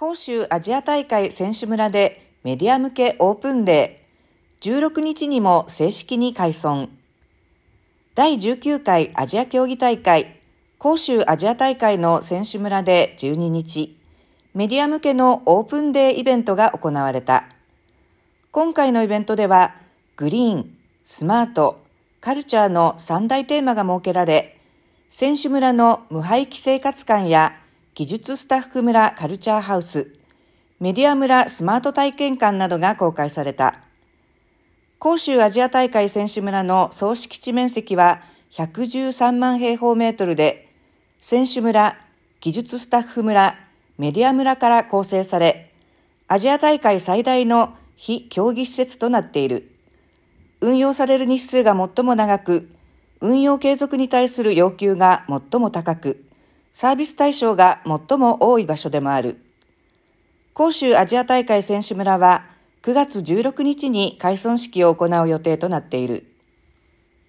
杭州アジア大会選手村でメディア向けオープンデー、16日にも正式に開村。第19回アジア競技大会、杭州アジア大会の選手村で12日、メディア向けのオープンデーイベントが行われた。今回のイベントでは、グリーン、スマート、カルチャーの三大テーマが設けられ、選手村の無廃棄生活館や技術スタッフ村カルチャーハウス、メディア村スマート体験館などが公開された。広州アジア大会選手村の総敷地面積は113万平方メートルで、選手村、技術スタッフ村、メディア村から構成され、アジア大会最大の非競技施設となっている。運用される日数が最も長く、運用継続に対する要求が最も高く、サービス対象が最も多い場所でもある。広州アジア大会選手村は9月16日に開村式を行う予定となっている。